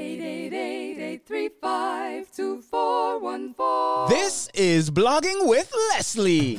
888-835-2414. This is Blogging with Leslie.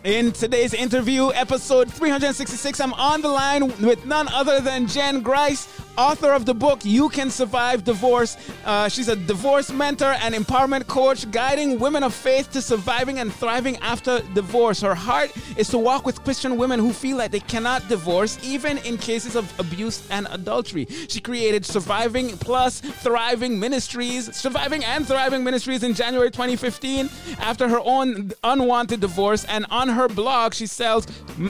In today's interview, episode 366, I'm on the line with none other than Jen Grice, author of the book You Can Survive Divorce. Uh, she's a divorce mentor and empowerment coach, guiding women of faith to surviving and thriving after divorce. Her heart is to walk with Christian women who feel like they cannot divorce, even in cases of abuse and adultery. She created Surviving Plus Thriving Ministries, Surviving and Thriving Ministries in January 2015 after her own unwanted divorce. And on her blog, she sells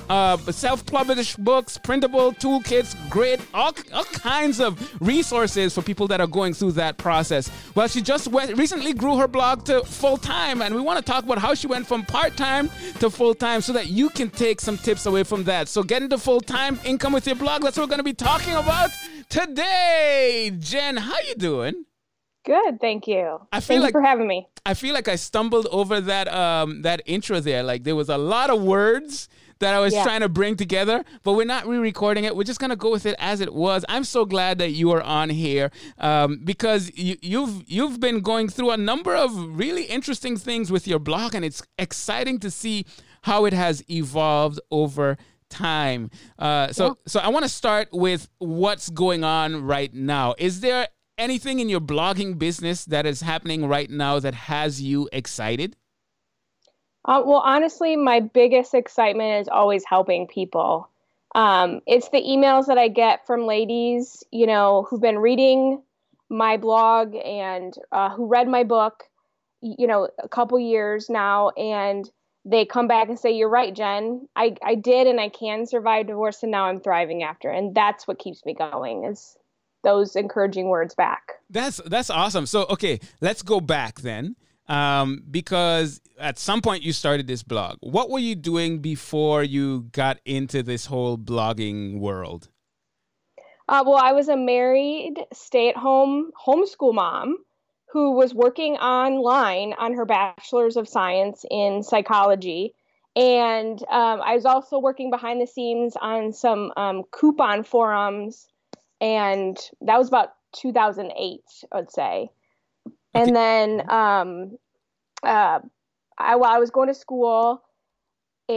uh, self published books, printable toolkits, great, all, all kinds of resources for people that are going through that process. Well, she just went, recently grew her blog to full time, and we want to talk about how she went from part time to full time so that you can take some tips away from that. So, get into full time income with your blog. That's what we're going to be talking about today. Jen, how you doing? Good, thank you. I feel thank like you for having me. I feel like I stumbled over that um that intro there. Like there was a lot of words that I was Yeah. trying to bring together, but we're not re-recording it. We're just gonna go with it as it was. I'm so glad that you are on here um, because you, you've you've been going through a number of really interesting things with your blog, and it's exciting to see how it has evolved over time. Uh, so so I want to start with what's going on right now. Is there anything in your blogging business that is happening right now that has you excited? Uh, well, honestly, my biggest excitement is always helping people. Um, it's the emails that I get from ladies, you know, who've been reading my blog and uh, who read my book, you know, a couple years now, and they come back and say, "You're right, Jen. I I did, and I can survive divorce, and now I'm thriving after." And that's what keeps me going. Is those encouraging words back. That's that's awesome. So okay, let's go back then. Um, because at some point you started this blog. What were you doing before you got into this whole blogging world? Uh, well, I was a married, stay at home homeschool mom who was working online on her bachelor's of science in psychology. And um, I was also working behind the scenes on some um, coupon forums. And that was about 2008, I would say. Okay. And then um, uh, I, while I was going to school,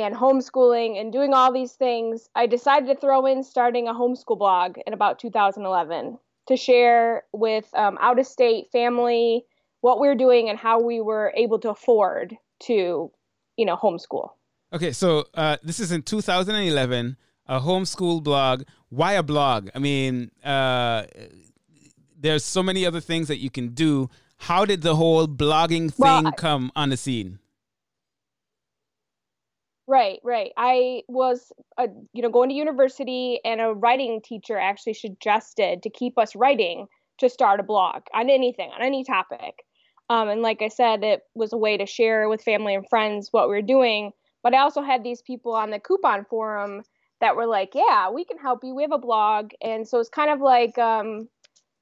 and homeschooling and doing all these things, I decided to throw in starting a homeschool blog in about 2011 to share with um, out of state family what we are doing and how we were able to afford to, you know, homeschool. Okay, so uh, this is in 2011, a homeschool blog. Why a blog? I mean, uh, there's so many other things that you can do. How did the whole blogging thing Well, I- come on the scene? Right, right. I was, uh, you know, going to university, and a writing teacher actually suggested to keep us writing to start a blog on anything, on any topic. Um, and like I said, it was a way to share with family and friends what we were doing. But I also had these people on the coupon forum that were like, "Yeah, we can help you. We have a blog," and so it's kind of like, um,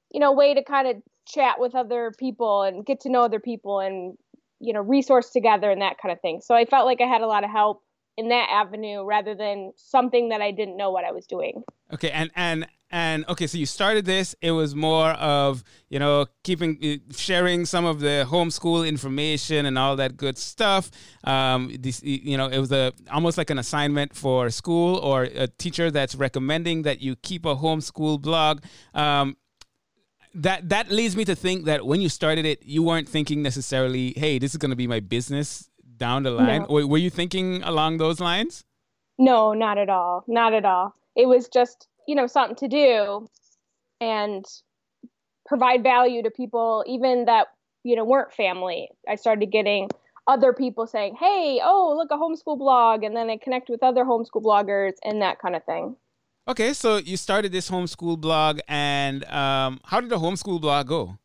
you know, way to kind of chat with other people and get to know other people and you know resource together and that kind of thing. So I felt like I had a lot of help in that avenue rather than something that I didn't know what I was doing. Okay, and and and okay, so you started this. It was more of you know keeping uh, sharing some of the homeschool information and all that good stuff. Um, this you know it was a almost like an assignment for school or a teacher that's recommending that you keep a homeschool blog. Um, that that leads me to think that when you started it, you weren't thinking necessarily, "Hey, this is going to be my business down the line." No. Or were you thinking along those lines? No, not at all. Not at all. It was just, you know, something to do and provide value to people even that, you know, weren't family. I started getting other people saying, "Hey, oh, look a homeschool blog," and then I connect with other homeschool bloggers and that kind of thing. Okay, so you started this homeschool blog, and um, how did the homeschool blog go?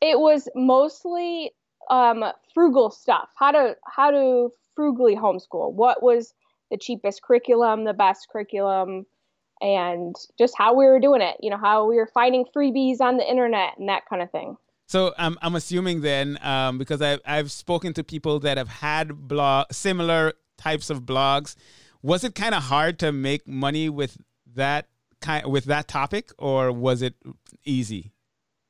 It was mostly um, frugal stuff. How to how to frugally homeschool. What was the cheapest curriculum, the best curriculum, and just how we were doing it. You know, how we were finding freebies on the internet and that kind of thing. So I'm I'm assuming then um, because I've I've spoken to people that have had blog similar types of blogs. Was it kind of hard to make money with that kind with that topic, or was it easy?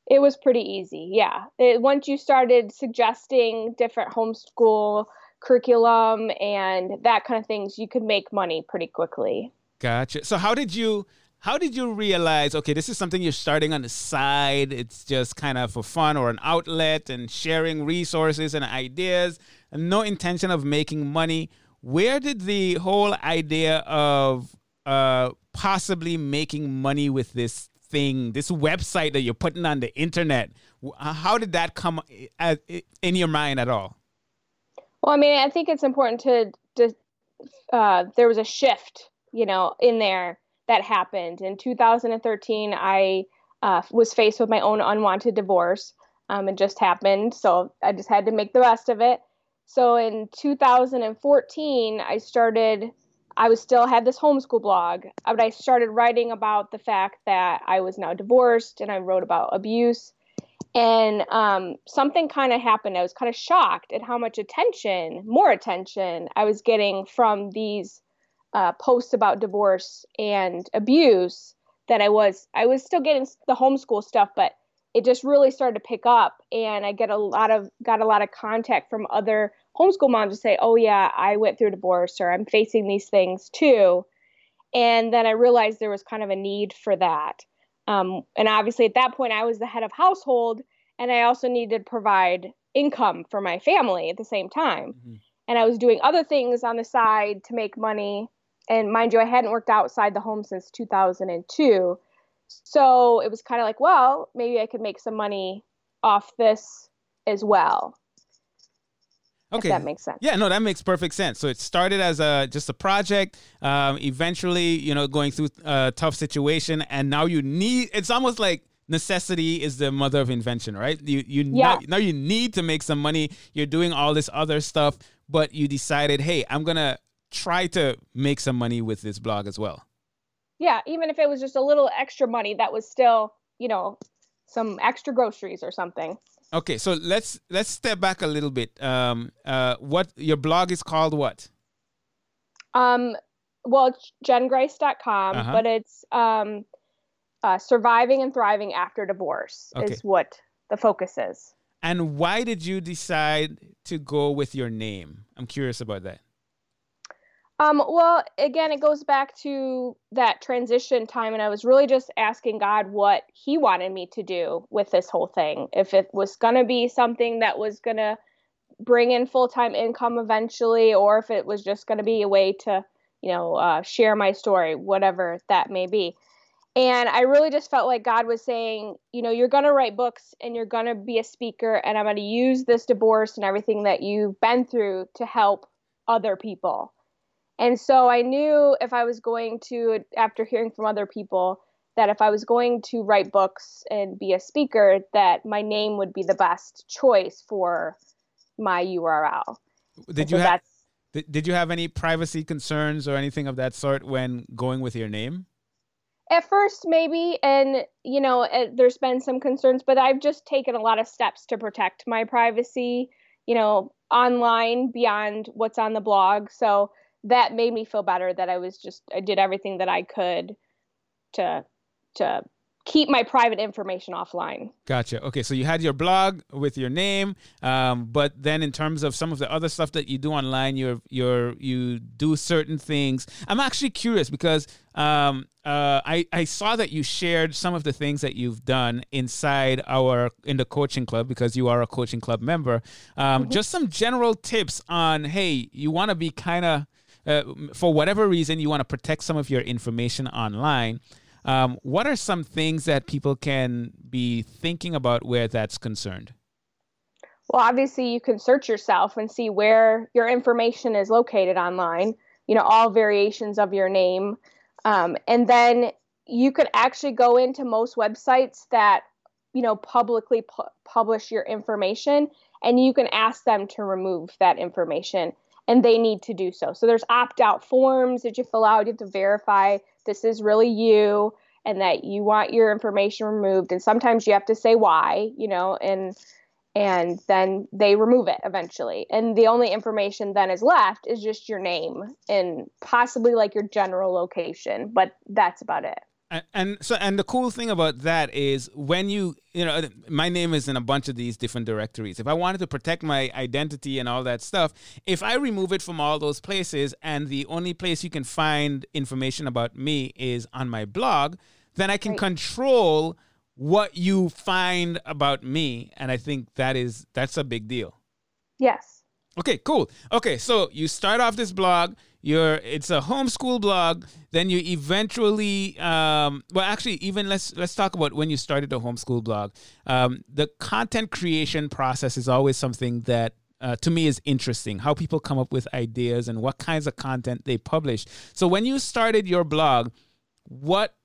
It was pretty easy. Yeah, it, once you started suggesting different homeschool curriculum and that kind of things, you could make money pretty quickly. Gotcha. So how did you how did you realize okay this is something you're starting on the side it's just kind of for fun or an outlet and sharing resources and ideas and no intention of making money where did the whole idea of uh, possibly making money with this thing this website that you're putting on the internet how did that come in your mind at all well i mean i think it's important to, to uh, there was a shift you know in there that happened. In 2013, I uh, was faced with my own unwanted divorce. Um, it just happened, so I just had to make the best of it. So in 2014, I started. I was still had this homeschool blog, but I started writing about the fact that I was now divorced, and I wrote about abuse. And um, something kind of happened. I was kind of shocked at how much attention, more attention, I was getting from these uh, posts about divorce and abuse that I was I was still getting the homeschool stuff, but it just really started to pick up and I get a lot of got a lot of contact from other homeschool moms to say, "Oh yeah, I went through divorce or I'm facing these things too." And then I realized there was kind of a need for that. Um, and obviously, at that point, I was the head of household, and I also needed to provide income for my family at the same time. Mm-hmm. And I was doing other things on the side to make money and mind you, I hadn't worked outside the home since 2002. So it was kind of like, well, maybe I could make some money off this as well. Okay, that makes sense. Yeah, no, that makes perfect sense. So it started as a just a project. Um, eventually, you know, going through a tough situation, and now you need. It's almost like necessity is the mother of invention, right? You you yeah. now, now you need to make some money. You're doing all this other stuff, but you decided, hey, I'm gonna try to make some money with this blog as well. Yeah, even if it was just a little extra money, that was still, you know, some extra groceries or something. Okay, so let's let's step back a little bit. Um, uh, what your blog is called? What? Um, well, it's jengrice.com, uh-huh. but it's um, uh, surviving and thriving after divorce okay. is what the focus is. And why did you decide to go with your name? I'm curious about that. Um, well, again, it goes back to that transition time, and I was really just asking God what He wanted me to do with this whole thing. If it was going to be something that was going to bring in full time income eventually, or if it was just going to be a way to, you know, uh, share my story, whatever that may be. And I really just felt like God was saying, you know, you're going to write books and you're going to be a speaker, and I'm going to use this divorce and everything that you've been through to help other people and so I knew if I was going to, after hearing from other people, that if I was going to write books and be a speaker, that my name would be the best choice for my URL. Did you have did you have any privacy concerns or anything of that sort when going with your name? At first, maybe, and you know, it, there's been some concerns, but I've just taken a lot of steps to protect my privacy. You know, online beyond what's on the blog. So that made me feel better that I was just I did everything that I could to to keep my private information offline. Gotcha. Okay, so you had your blog with your name, um, but then in terms of some of the other stuff that you do online, you're you're you do certain things. I'm actually curious because um, uh, I I saw that you shared some of the things that you've done inside our in the coaching club because you are a coaching club member. Um, mm-hmm. Just some general tips on hey, you want to be kind of uh, for whatever reason you want to protect some of your information online, um, what are some things that people can be thinking about where that's concerned? Well, obviously, you can search yourself and see where your information is located online, you know, all variations of your name. Um, and then you could actually go into most websites that, you know, publicly pu- publish your information and you can ask them to remove that information and they need to do so. So there's opt out forms that you fill out. You have to verify this is really you and that you want your information removed. And sometimes you have to say why, you know, and and then they remove it eventually. And the only information then is left is just your name and possibly like your general location, but that's about it. And, and so, and the cool thing about that is when you, you know, my name is in a bunch of these different directories. If I wanted to protect my identity and all that stuff, if I remove it from all those places and the only place you can find information about me is on my blog, then I can right. control what you find about me and i think that is that's a big deal yes okay cool. Okay so you start off this blog you're it's a homeschool blog then you eventually um, well actually even let's let's talk about when you started the homeschool blog. Um, the content creation process is always something that uh, to me is interesting how people come up with ideas and what kinds of content they publish. So when you started your blog what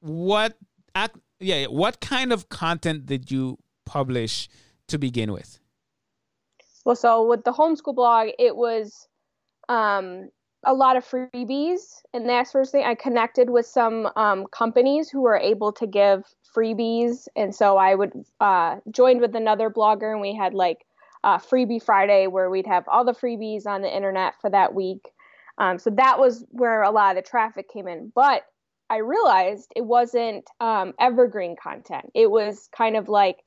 what act, yeah, what kind of content did you publish to begin with? Well, so with the homeschool blog, it was um, a lot of freebies, and that's first thing. I connected with some um, companies who were able to give freebies, and so I would uh, joined with another blogger, and we had like uh, Freebie Friday where we'd have all the freebies on the internet for that week. Um, so that was where a lot of the traffic came in. But I realized it wasn't um, evergreen content. It was kind of like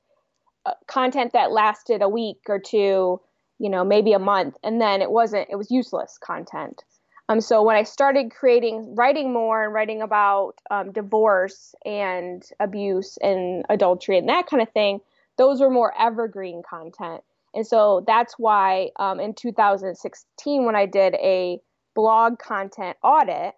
content that lasted a week or two, you know, maybe a month, and then it wasn't. It was useless content. Um, so when I started creating, writing more and writing about um, divorce and abuse and adultery and that kind of thing, those were more evergreen content. And so that's why um, in 2016, when I did a blog content audit,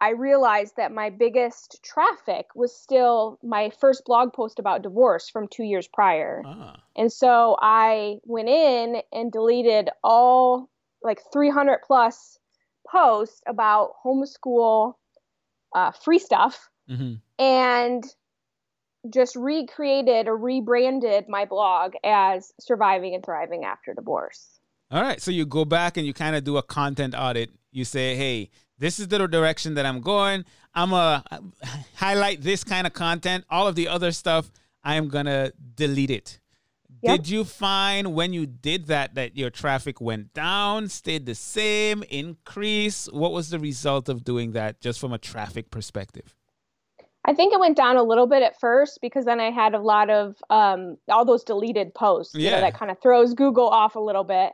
I realized that my biggest traffic was still my first blog post about divorce from two years prior. Ah. And so I went in and deleted all like 300 plus posts about homeschool uh, free stuff mm-hmm. and just recreated or rebranded my blog as Surviving and Thriving After Divorce. All right. So you go back and you kind of do a content audit. You say, hey, this is the direction that I'm going. I'm going to highlight this kind of content. All of the other stuff, I am going to delete it. Yep. Did you find when you did that that your traffic went down, stayed the same, increase? What was the result of doing that just from a traffic perspective? I think it went down a little bit at first because then I had a lot of um, all those deleted posts. Yeah. You know, that kind of throws Google off a little bit.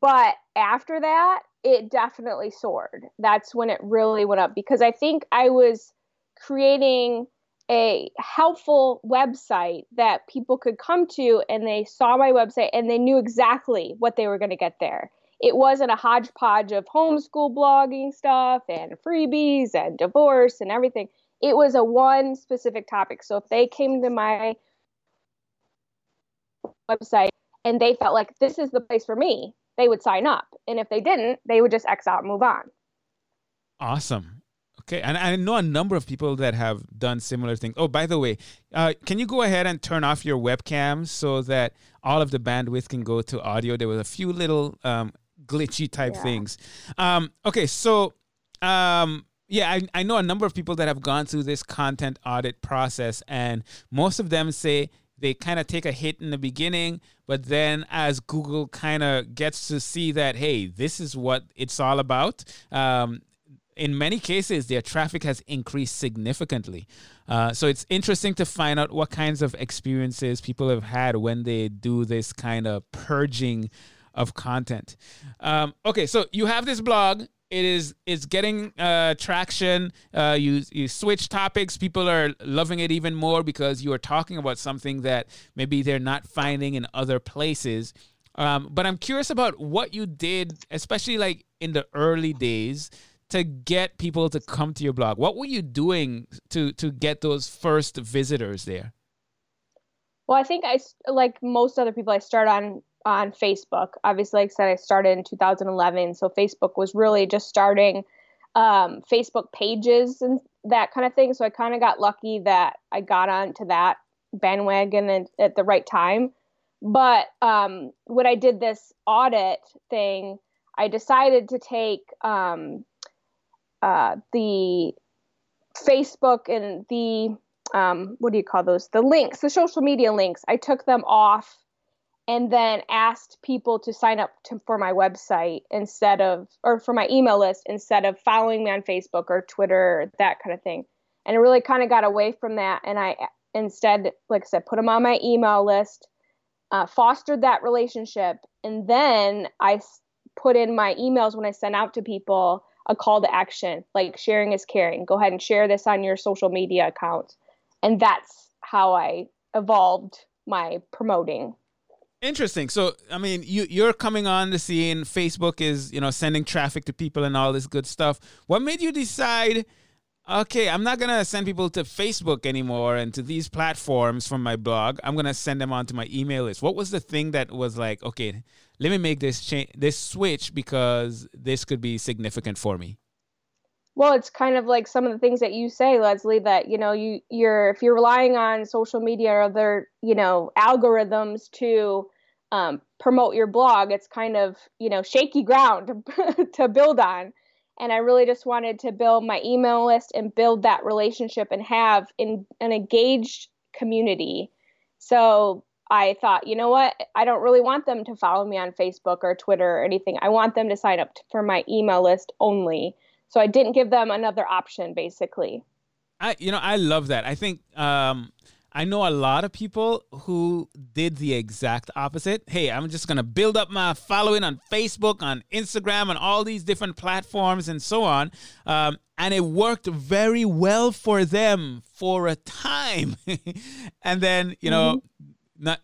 But after that, it definitely soared. That's when it really went up because I think I was creating a helpful website that people could come to and they saw my website and they knew exactly what they were going to get there. It wasn't a hodgepodge of homeschool blogging stuff and freebies and divorce and everything. It was a one specific topic. So if they came to my website and they felt like this is the place for me, they would sign up. And if they didn't, they would just X out and move on. Awesome. Okay, and I know a number of people that have done similar things. Oh, by the way, uh, can you go ahead and turn off your webcam so that all of the bandwidth can go to audio? There was a few little um, glitchy type yeah. things. Um, okay, so um, yeah, I, I know a number of people that have gone through this content audit process, and most of them say they kind of take a hit in the beginning, but then as Google kind of gets to see that, hey, this is what it's all about. Um, in many cases, their traffic has increased significantly. Uh, so it's interesting to find out what kinds of experiences people have had when they do this kind of purging of content. Um, okay, so you have this blog it is it's getting uh, traction. Uh, you you switch topics, people are loving it even more because you are talking about something that maybe they're not finding in other places. Um, but I'm curious about what you did, especially like in the early days, to get people to come to your blog. What were you doing to to get those first visitors there? Well, I think I like most other people. I start on on Facebook. Obviously, like I said, I started in 2011, so Facebook was really just starting um, Facebook pages and that kind of thing. So I kind of got lucky that I got onto that bandwagon at, the right time. But um, when I did this audit thing, I decided to take um, uh, the Facebook and the um, what do you call those? The links, the social media links. I took them off and then asked people to sign up to, for my website instead of or for my email list instead of following me on Facebook or Twitter or that kind of thing. And it really kind of got away from that and I instead like I said put them on my email list, uh, fostered that relationship and then I put in my emails when I sent out to people a call to action like sharing is caring. Go ahead and share this on your social media accounts. And that's how I evolved my promoting Interesting. So, I mean, you you're coming on the scene. Facebook is, you know, sending traffic to people and all this good stuff. What made you decide? Okay, I'm not gonna send people to Facebook anymore and to these platforms from my blog. I'm gonna send them onto my email list. What was the thing that was like, okay, let me make this change, this switch because this could be significant for me? Well, it's kind of like some of the things that you say, Leslie, that, you know, you, you're, if you're relying on social media or other, you know, algorithms to um, promote your blog, it's kind of, you know, shaky ground to, to build on. And I really just wanted to build my email list and build that relationship and have in, an engaged community. So I thought, you know what? I don't really want them to follow me on Facebook or Twitter or anything. I want them to sign up for my email list only so I didn't give them another option, basically. I, you know, I love that. I think um, I know a lot of people who did the exact opposite. Hey, I'm just going to build up my following on Facebook, on Instagram, on all these different platforms and so on. Um, and it worked very well for them for a time. and then, you know, mm-hmm not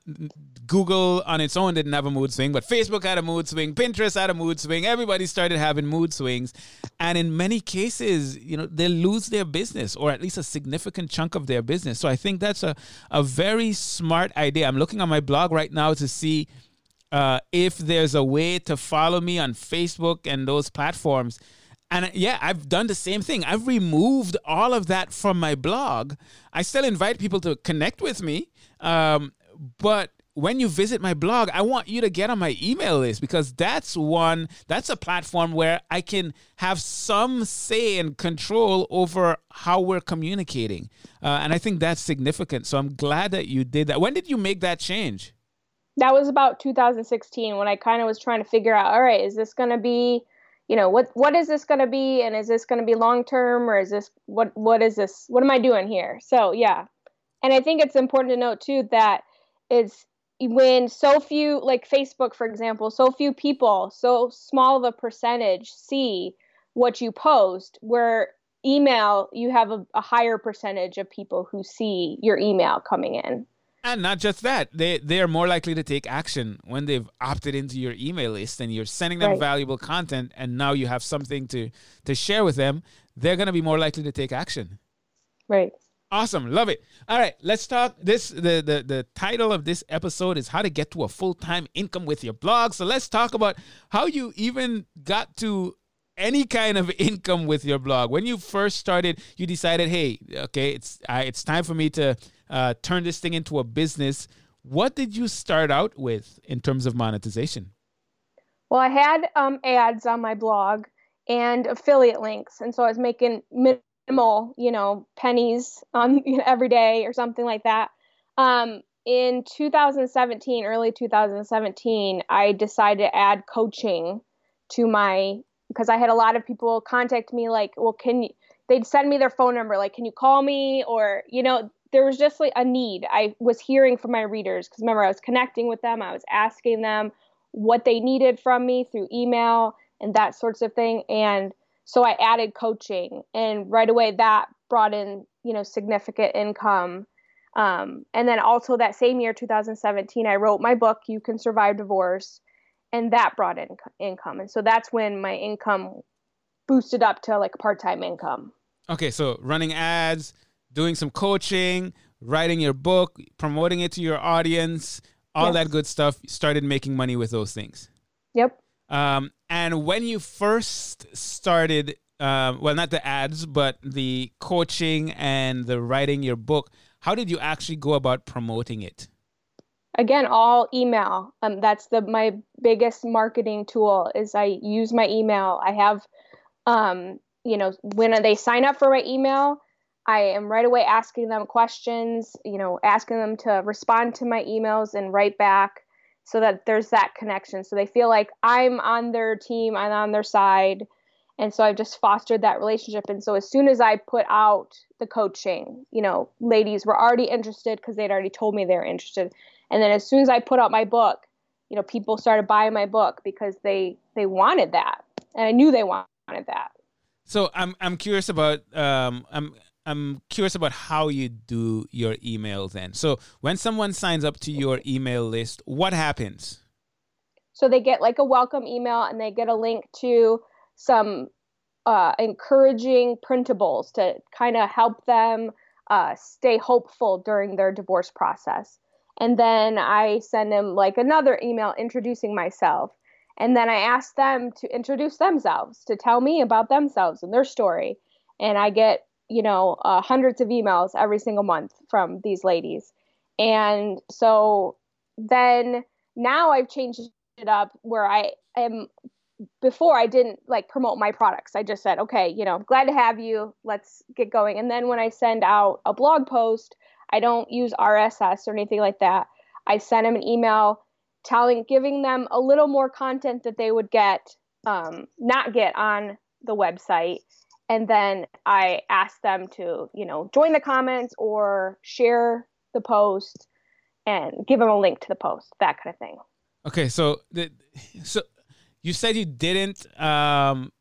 Google on its own didn't have a mood swing, but Facebook had a mood swing, Pinterest had a mood swing. Everybody started having mood swings, and in many cases, you know, they lose their business or at least a significant chunk of their business. So I think that's a a very smart idea. I'm looking on my blog right now to see uh, if there's a way to follow me on Facebook and those platforms. And yeah, I've done the same thing. I've removed all of that from my blog. I still invite people to connect with me. Um, but when you visit my blog, I want you to get on my email list because that's one, that's a platform where I can have some say and control over how we're communicating. Uh, and I think that's significant. So I'm glad that you did that. When did you make that change? That was about 2016 when I kind of was trying to figure out, all right, is this going to be, you know, what what is this going to be, and is this going to be long term, or is this what what is this? What am I doing here? So yeah, and I think it's important to note too that is when so few like facebook for example so few people so small of a percentage see what you post where email you have a, a, higher percentage of people who see your email coming in. And not just that they they are more likely to take action when they've opted into your email list and you're sending them right. valuable content and now you have something to to share with them they're going to be more likely to take action. Right Awesome, love it. All right, let's talk. This the the the title of this episode is how to get to a full time income with your blog. So let's talk about how you even got to any kind of income with your blog. When you first started, you decided, hey, okay, it's uh, it's time for me to uh, turn this thing into a business. What did you start out with in terms of monetization? Well, I had um, ads on my blog and affiliate links, and so I was making minimal, you know, pennies on you know, every day or something like that. Um, in 2017, early 2017, I decided to add coaching to my because I had a lot of people contact me like, well, can you? They'd send me their phone number, like, can you call me? Or you know, there was just like a need. I was hearing from my readers because remember, I was connecting with them. I was asking them what they needed from me through email and that sorts of thing. And so I added coaching, and right away that brought in you know significant income. Um, and then also that same year, 2017, I wrote my book, You Can Survive Divorce, and that brought in income. And so that's when my income boosted up to like part time income. Okay, so running ads, doing some coaching, writing your book, promoting it to your audience, all Yes. that good stuff. Started making money with those things. Yep. Um, and when you first started, uh, well, not the ads, but the coaching and the writing your book, how did you actually go about promoting it? again all email. Um, that's the my biggest marketing tool is i use my email. I have um, you know when they sign up for my email i am right away asking them questions you know asking them to respond to my emails and write back so that there's that connection. So they feel like i'm on their team i'm on their side. And so i've just fostered that relationship. And so as soon as i put out the coaching you know ladies were already interested because they'd already told me they were interested. And then as soon as I put out my book, you know, people started buying my book because they they wanted that, and I knew they wanted that. So I'm I'm curious about um I'm I'm curious about how you do your email then. So when someone signs up to your email list, what happens? So they get like a welcome email, and they get a link to some uh, encouraging printables to kind of help them uh, stay hopeful during their divorce process. And then I send them like another email introducing myself. And then I ask them to introduce themselves, to tell me about themselves and their story. And I get, you know, uh, hundreds of emails every single month from these ladies. And so then now I've changed it up where I am before I didn't like promote my products. I just said, okay, you know, glad to have you. Let's get going. And then when I send out a blog post, I don't use RSS or anything like that. I send them an email telling, giving them a little more content that they would get, um, not get on the website. And then I ask them to, you know, join the comments or share the post and give them a link to the post, that kind of thing. Okay, so the so you said you didn't um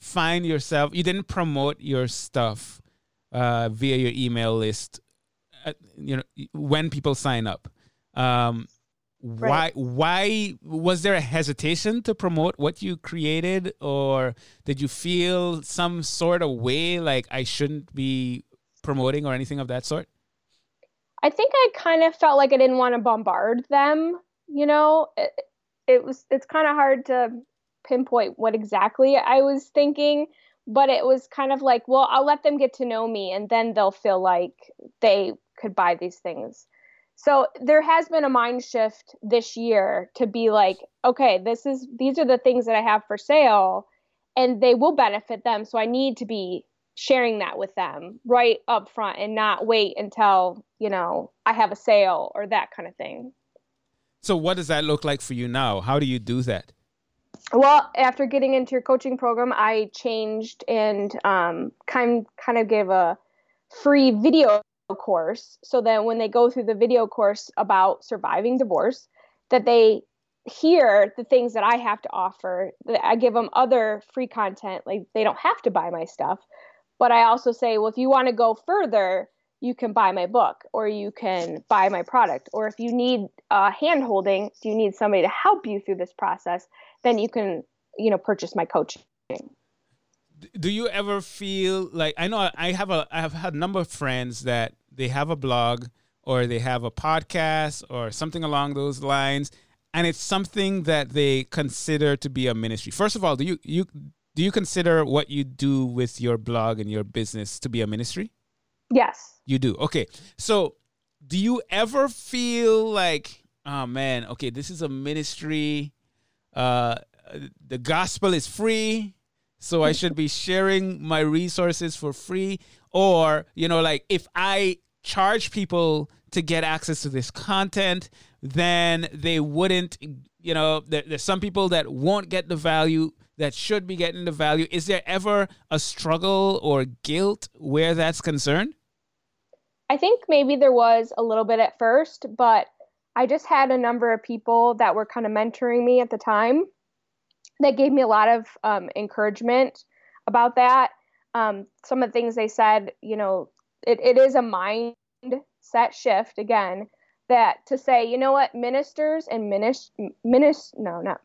find yourself you didn't promote your stuff uh via your email list uh, you know when people sign up um Right. why was there a hesitation to promote what you created or did you feel some sort of way like I shouldn't be promoting or anything of that sort I think I kind of felt like I didn't want to bombard them. You know, it, it was it's kind of hard to pinpoint what exactly I was thinking, but it was kind of like, well, I'll let them get to know me, and then they'll feel like they could buy these things. So there has been a mind shift this year to be like, okay, this is these are the things that I have for sale, and they will benefit them. So I need to be sharing that with them right up front and not wait until you know i have a sale or that kind of thing. So what does that look like for you now? How do you do that? Well after getting into your coaching program i changed and um, kind kind of gave a free video course so that when they go through the video course about surviving divorce that they hear the things that i have to offer i give them other free content like they don't have to buy my stuff but I also say, well, if you want to go further, you can buy my book or you can buy my product. Or if you need uh, hand holding, if you need somebody to help you through this process, then you can, you know, purchase my coaching. Do you ever feel like I know I have a I have had a number of friends that they have a blog or they have a podcast or something along those lines and it's something that they consider to be a ministry. First of all, do you you do you consider what you do with your blog and your business to be a ministry? Yes. You do. Okay. So, do you ever feel like, oh man, okay, this is a ministry. Uh, the gospel is free, so I should be sharing my resources for free. Or, you know, like if I charge people to get access to this content, then they wouldn't, you know, there, there's some people that won't get the value that should be getting the value. Is there ever a struggle or guilt where that's concerned? I think maybe there was a little bit at first, but I just had a number of people that were kind of mentoring me at the time that gave me a lot of um, encouragement about that. Um, some of the things they said, you know, it, it is a mindset shift again that to say, you know what, ministers and minis, minis no, not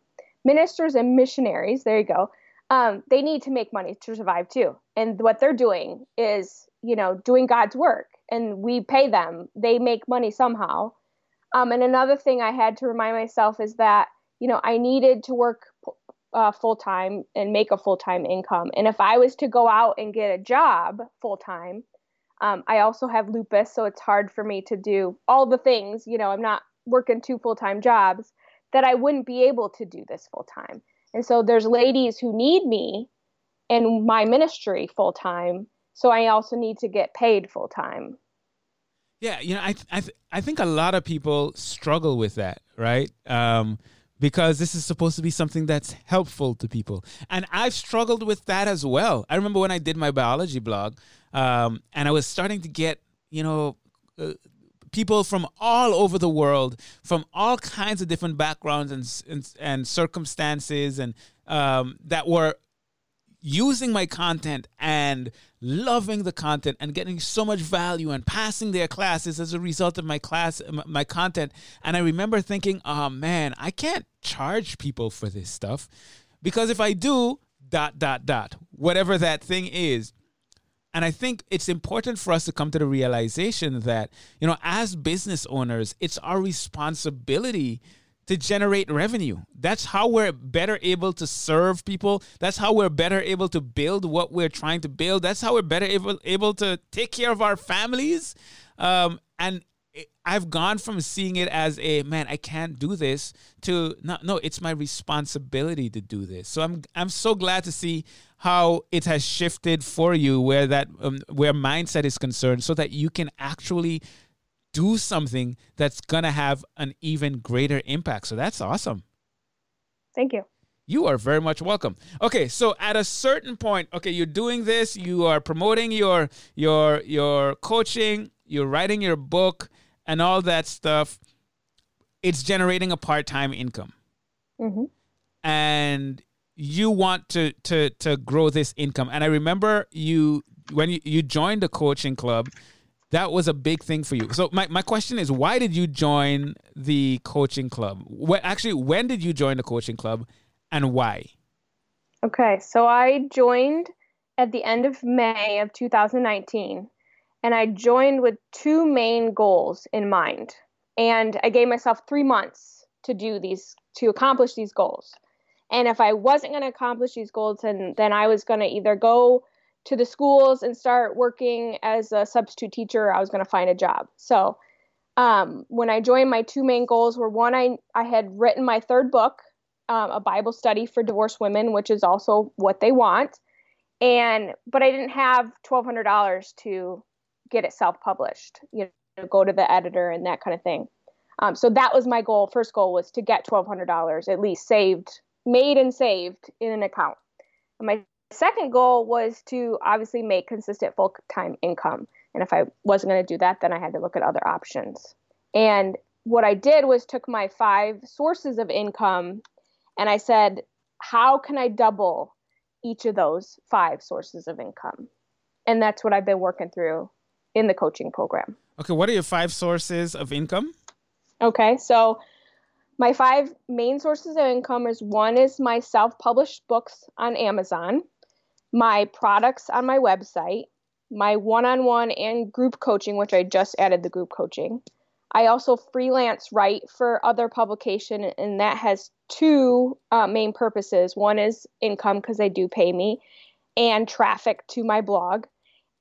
ministers and missionaries, there you go. Um, they need to make money to survive too. And what they're doing is, you know, doing God's work and we pay them. They make money somehow. Um, and another thing I had to remind myself is that you know I needed to work uh, full time and make a full time income. And if I was to go out and get a job full time, um, I also have lupus, so it's hard for me to do all the things. You know, I'm not working two full time jobs that I wouldn't be able to do this full time. And so there's ladies who need me in my ministry full time. So I also need to get paid full time. Yeah, you know, I I th- I think a lot of people struggle with that, right? Um, because this is supposed to be something that's helpful to people, and I've struggled with that as well. I remember when I did my biology blog, um, and I was starting to get, you know. Uh, people from all over the world, from all kinds of different backgrounds and and, and circumstances, and um, that were using my content and loving the content and getting so much value and passing their classes as a result of my class my content. And i remember thinking oh man i can't charge people for this stuff because if i do dot dot dot whatever that thing is. And I think it's important for us to come to the realization that, you know, as business owners, it's our responsibility to generate revenue. That's how we're better able to serve people. That's how we're better able to build what we're trying to build. That's how we're better able, able to take care of our families. Um, and I've gone from seeing it as a man, I can't do this to no, no, it's my responsibility to do this. So I'm I'm so glad to see how it has shifted for you where that um, where mindset is concerned so that you can actually do something that's going to have an even greater impact. So that's awesome. Thank you. You are very much welcome. Okay so at a certain point okay you're doing this you are promoting your your your coaching you're writing your book and all that stuff. It's generating a part-time income. Mm-hmm. and you want to to to grow this income. And i remember you when you, you joined the coaching club that was a big thing for you. So my, my question is why did you join the coaching club? What actually when did you join the coaching club and why? Okay so i joined at the end of may of 2019 and i joined with two main goals in mind. And i gave myself three months to do these to accomplish these goals. And if I wasn't going to accomplish these goals, then, then I was going to either go to the schools and start working as a substitute teacher, I was going to find a job. So um, when I joined, my two main goals were one, I, I had written my third book, um, a Bible study for divorced women, which is also what they want. And but I didn't have twelve hundred dollars to get it self-published. You know, go to the editor and that kind of thing. Um, so that was my goal. First goal was to get twelve hundred dollars at least saved made and saved in an account. And my second goal was to obviously make consistent full time income. And if I wasn't going to do that, then I had to look at other options. And what I did was took my five sources of income and I said, how can I double each of those five sources of income? And that's what I've been working through in the coaching program. Okay, what are your five sources of income? Okay, so my five main sources of income is one is my self-published books on Amazon, my products on my website, my one-on-one and group coaching, which I just added the group coaching. I also freelance write for other publication, and that has two uh, main purposes. One is income because they do pay me, and traffic to my blog.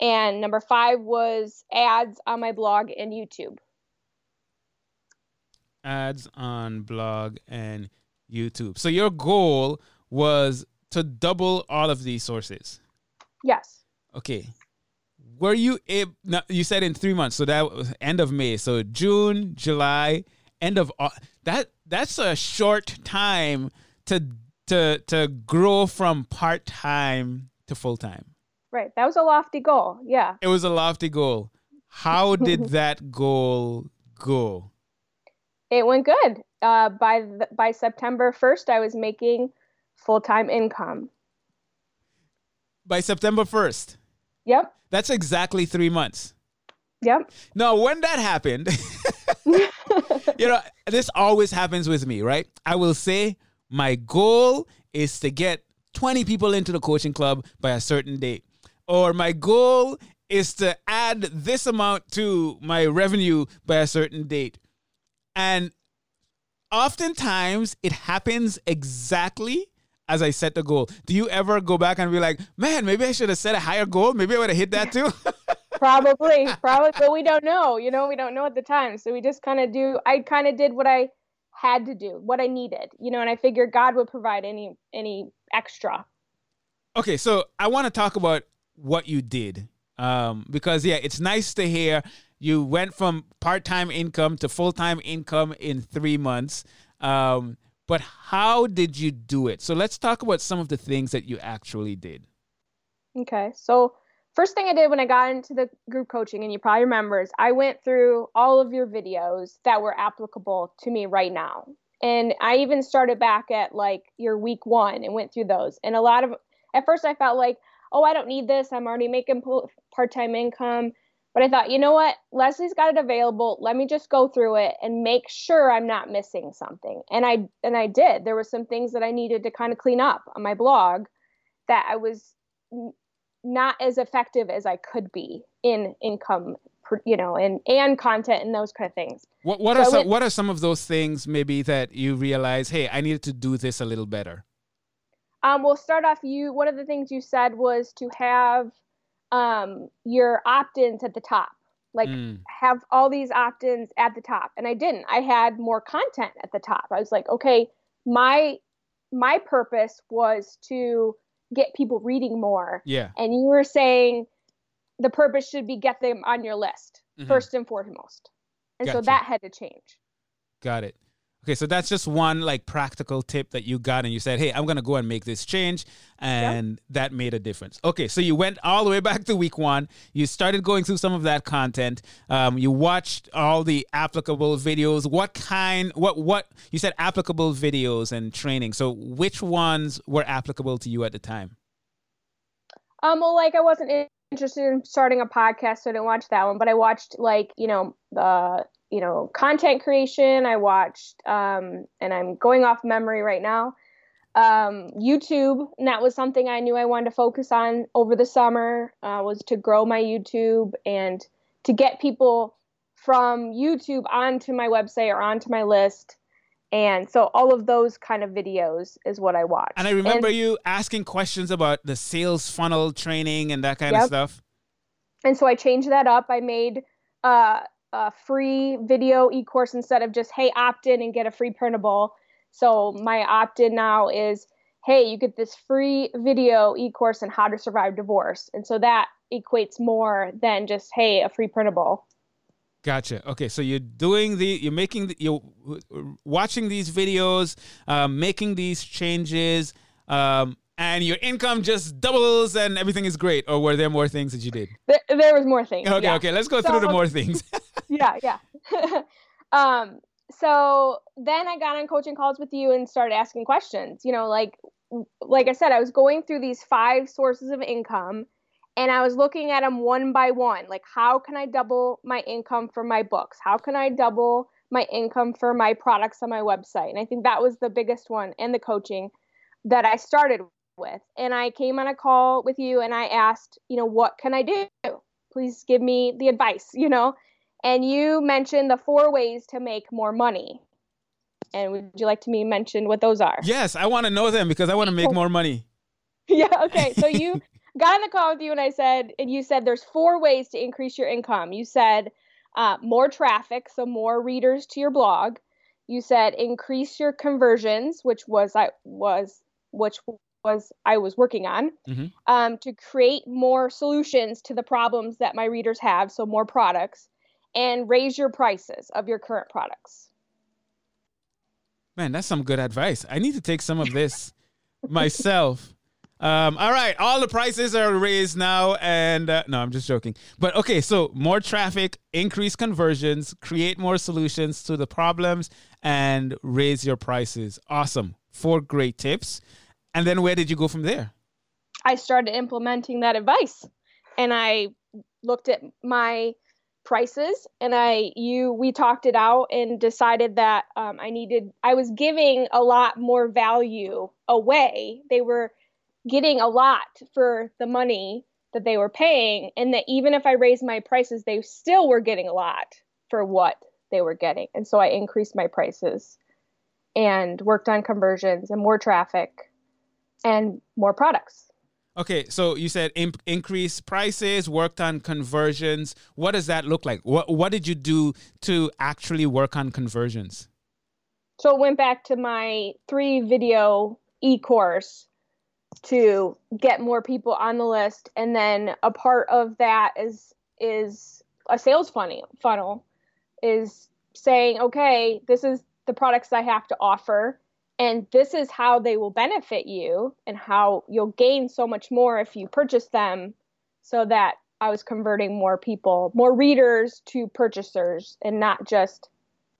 And number five was ads on my blog and YouTube ads on blog and YouTube. So your goal was to double all of these sources. Yes. Okay. Were you able? You said in three months, so that was end of May. So June, July, end of that. That's a short time to to to grow from part time to full time. Right. That was a lofty goal. Yeah. It was a lofty goal. How did that goal go? It went good. Uh, by the, by September first, I was making full time income. By September first. Yep. That's exactly three months. Yep. No, when that happened, you know, this always happens with me, right? I will say my goal is to get 20 people into the coaching club by a certain date. Or my goal is to add this amount to my revenue by a certain date. And oftentimes it happens exactly as I set the goal. Do you ever go back and be like, man, maybe I should have set a higher goal? Maybe I would have hit that too? probably, probably, but we don't know. You know, we don't know at the time. So we just kind of do, I kind of did what I had to do, what I needed, you know, and I figured God would provide any, any extra. Okay. So I want to talk about what you did. Um, because yeah, it's nice to hear you went from part-time income to full-time income in three months. Um, but how did you do it? So let's talk about some of the things that you actually did. Okay. So first thing I did when I got into the group coaching, and you probably remember, is I went through all of your videos that were applicable to me right now. And I even started back at like your week one and went through those. And a lot of, at first I felt like, oh, I don't need this. I'm already making part time income. But I thought, you know what? Leslie's got it available. Let me just go through it and make sure I'm not missing something. And I and I did. There were some things that I needed to kind of clean up on my blog that I was not as effective as I could be in income, you know, and and content and those kind of things. What what so are some, went, what are some of those things maybe that you realize, hey, I needed to do this a little better? Um, we'll start off. You one of the things you said was to have um, your opt-ins at the top. Like mm. have all these opt-ins at the top. And i didn't. I had more content at the top. I was like okay my my purpose was to get people reading more. Yeah. And you were saying the purpose should be get them on your list mm-hmm. first and foremost. And gotcha. so that had to change. Got it Okay, so that's just one like practical tip that you got, and you said, "Hey, I'm gonna go and make this change," and yep. that made a difference. Okay, so you went all the way back to week one. You started going through some of that content. Um, you watched all the applicable videos. What kind? What what you said applicable videos and training. So which ones were applicable to you at the time? Um, well, like I wasn't interested in starting a podcast, so I didn't watch that one. But I watched like you know the you know content creation. I watched um, and i'm going off memory right now um, youtube. And that was something i knew i wanted to focus on over the summer uh, was to grow my youtube and to get people from youtube onto my website or onto my list. And so all of those kind of videos is what i watch and i remember and, you asking questions about the sales funnel training and that kind yep. of stuff. And so i changed that up. I made uh, a free video e-course instead of just hey opt in and get a free printable. So my opt-in now is hey you get this free video e-course on how to survive divorce. And so that equates more than just hey a free printable. Gotcha. Okay, so you're doing the, you're making, the, you're watching these videos, um, making these changes, um, and your income just doubles and everything is great. Or were there more things that you did? There, there was more things. Okay, yeah. okay, let's go so, through the more things. yeah, yeah. um, so then I got on coaching calls with you and started asking questions. You know, like like I said, I was going through these five sources of income and I was looking at them one by one. Like, how can I double my income for my books? How can I double my income for my products on my website? And I think that was the biggest one and the coaching that I started with. And I came on a call with you and I asked, you know, what can I do? Please give me the advice, you know? and you mentioned the four ways to make more money. And would you like to me mention what those are? Yes, I want to know them because I want to make more money. yeah, okay. So you got on the call with you and I said, and you said there's four ways to increase your income. You said uh, more traffic, so more readers to your blog. You said increase your conversions, which was I was which was I was working on mm-hmm. um, to create more solutions to the problems that my readers have, so more products and raise your prices of your current products. Man, that's some good advice. I need to take some of this myself. Um, all right, all the prices are raised now, and uh, no, I'm just joking. But okay, so more traffic, increase conversions, create more solutions to the problems, and raise your prices. Awesome. Four great tips. And then where did you go from there? I started implementing that advice, and I looked at my prices and i you we talked it out and decided that um, i needed i was giving a lot more value away they were getting a lot for the money that they were paying and that even if I raised my prices, they still were getting a lot for what they were getting. And so I increased my prices and worked on conversions and more traffic and more products. Okay, so you said imp- increase prices, worked on conversions. What does that look like? What what did you do to actually work on conversions? So it went back to my three video e-course to get more people on the list and then a part of that is is a sales funnel funnel is saying okay this is the products i have to offer and this is how they will benefit you and how you'll gain so much more if you purchase them so that i was converting more people more readers to purchasers and not just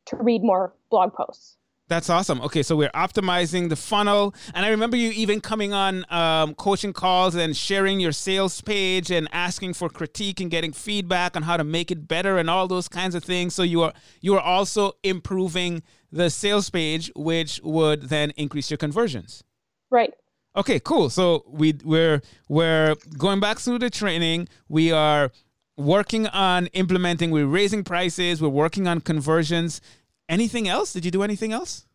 to read more blog posts that's awesome. Okay, so we're optimizing the funnel, and I remember you even coming on um, coaching calls and sharing your sales page and asking for critique and getting feedback on how to make it better and all those kinds of things. So you are you are also improving the sales page, which would then increase your conversions. Right. Okay, cool. So we we're we're going back through the training. We are working on implementing. We're raising prices. We're working on conversions anything else? Did you do anything else?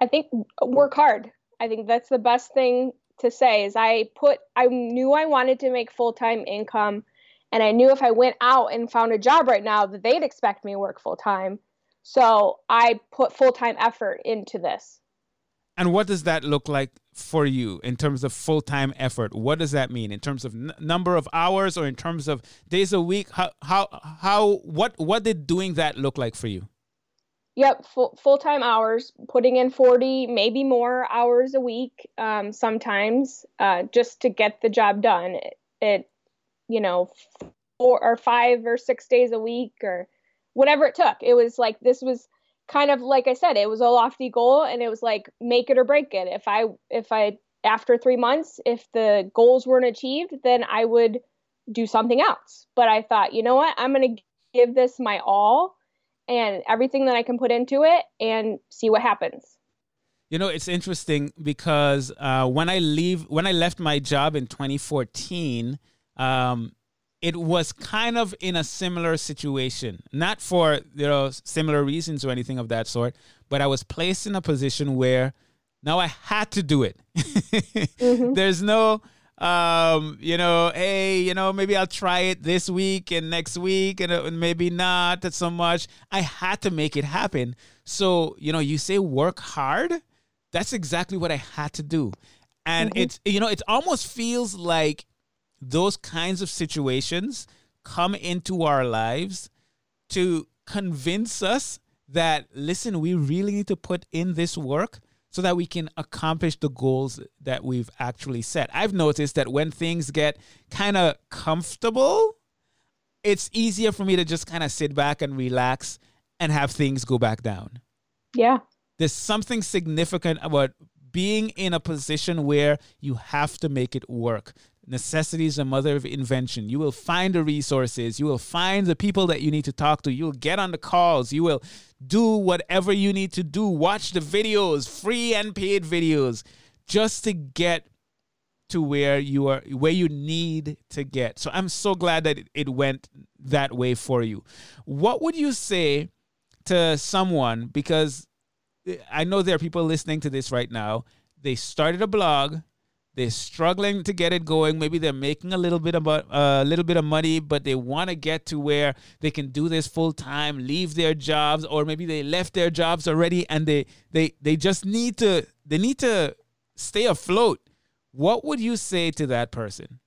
I think work hard. I think that's the best thing to say is I put I knew I wanted to make full-time income and I knew if I went out and found a job right now that they'd expect me to work full time. So I put full-time effort into this. And what does that look like for you in terms of full-time effort? What does that mean in terms of n- number of hours or in terms of days a week? How how how what what did doing that look like for you? Yep, full full time hours, putting in forty, maybe more hours a week, um, sometimes, uh, just to get the job done. It, it, you know, four or five or six days a week or whatever it took. It was like this was kind of like I said, it was a lofty goal, and it was like make it or break it. If I if I after three months, if the goals weren't achieved, then I would do something else. But I thought, you know what, I'm going to give this my all and everything that I can put into it and see what happens. You know, it's interesting because uh, when I leave, when I left my job in 2014, um, it was kind of in a similar situation, not for you know similar reasons or anything of that sort, but I was placed in a position where now I had to do it. mm-hmm. There's no um, you know, hey, you know, maybe I'll try it this week and next week and, uh, maybe not so much. I had to make it happen. So, you know, you say work hard. That's exactly what I had to do. And mm-hmm. it's, you know, it almost feels like those kinds of situations come into our lives to convince us that, listen, we really need to put in this work so that we can accomplish the goals that we've actually set. I've noticed that when things get kind of comfortable, it's easier for me to just kind of sit back and relax and have things go back down. Yeah. There's something significant about being in a position where you have to make it work. Necessity is the mother of invention. You will find the resources. You will find the people that you need to talk to. You'll get on the calls. You will do whatever you need to do. Watch the videos, free and paid videos, just to get to where you are, where you need to get. So I'm so glad that it went that way for you. What would you say to someone? Because eh, I know there are people listening to this right now. They started a blog they're struggling to get it going. Maybe they're making a little bit about a uh, little bit of money, but they want to get to where they can do this full time, leave their jobs, or maybe they left their jobs already and they they they just need to they need to stay afloat. What would you say to that person?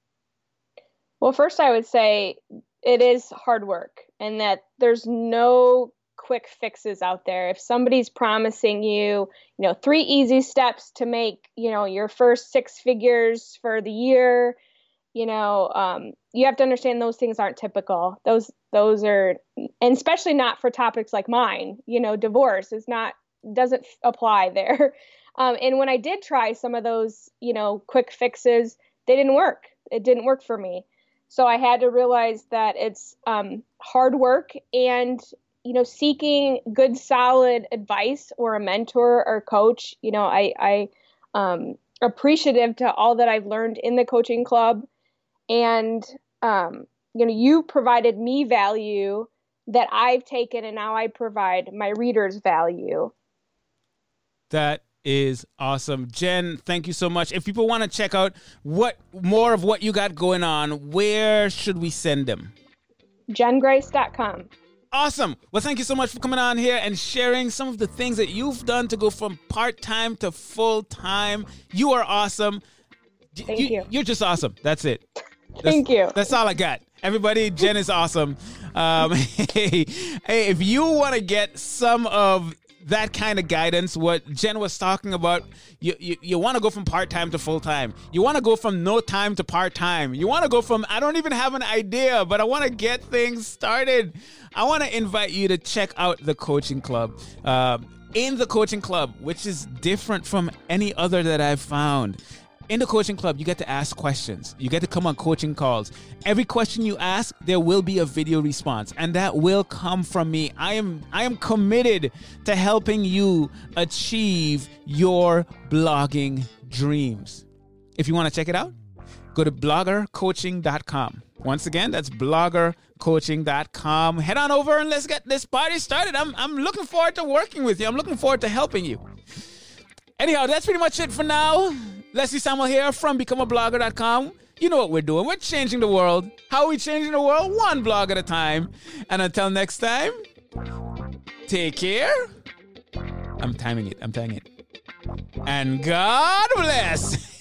Well, first I would say it is hard work and that there's no quick fixes out there. If somebody's promising you, you know, three easy steps to make, you know, your first six figures for the year, you know, um, you have to understand those things aren't typical. Those those are, and especially not for topics like mine. You know, divorce is not doesn't apply there. Um, and when I did try some of those, you know, quick fixes, they didn't work. It didn't work for me. So I had to realize that it's um, hard work and you know seeking good solid advice or a mentor or coach you know i i um appreciative to all that i've learned in the coaching club and um, you know you provided me value that I've taken and now I provide my readers value. That is awesome. Jen, thank you so much. If people want to check out what more of what you got going on, where should we send them? jengrice.com. Awesome. Well, thank you so much for coming on here and sharing some of the things that you've done to go from part time to full time. You are awesome. Thank you, you. are just awesome. That's it. That's, thank you. That's all I got. Everybody, Jen is awesome. Um, hey, hey, if you want to get some of that kind of guidance, what Jen was talking about, you, you, you want to go from part time to full time. You want to go from no time to part time. You want to go from, I don't even have an idea, but I want to get things started. I want to invite you to check out the coaching club. Uh, in the coaching club, which is different from any other that I've found in the coaching club, you get to ask questions. You get to come on coaching calls. Every question you ask, there will be a video response, and that will come from me. I am I am committed to helping you achieve your blogging dreams. If you want to check it out, go to bloggercoaching.com. Once again, that's bloggercoaching.com. Head on over and let's get this party started. I'm I'm looking forward to working with you. I'm looking forward to helping you. Anyhow, that's pretty much it for now. Leslie Samuel here from BecomeAblogger.com. You know what we're doing. We're changing the world. How are we changing the world? One blog at a time. And until next time, take care. I'm timing it. I'm timing it. And God bless.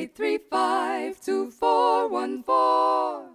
eight three five two four one four.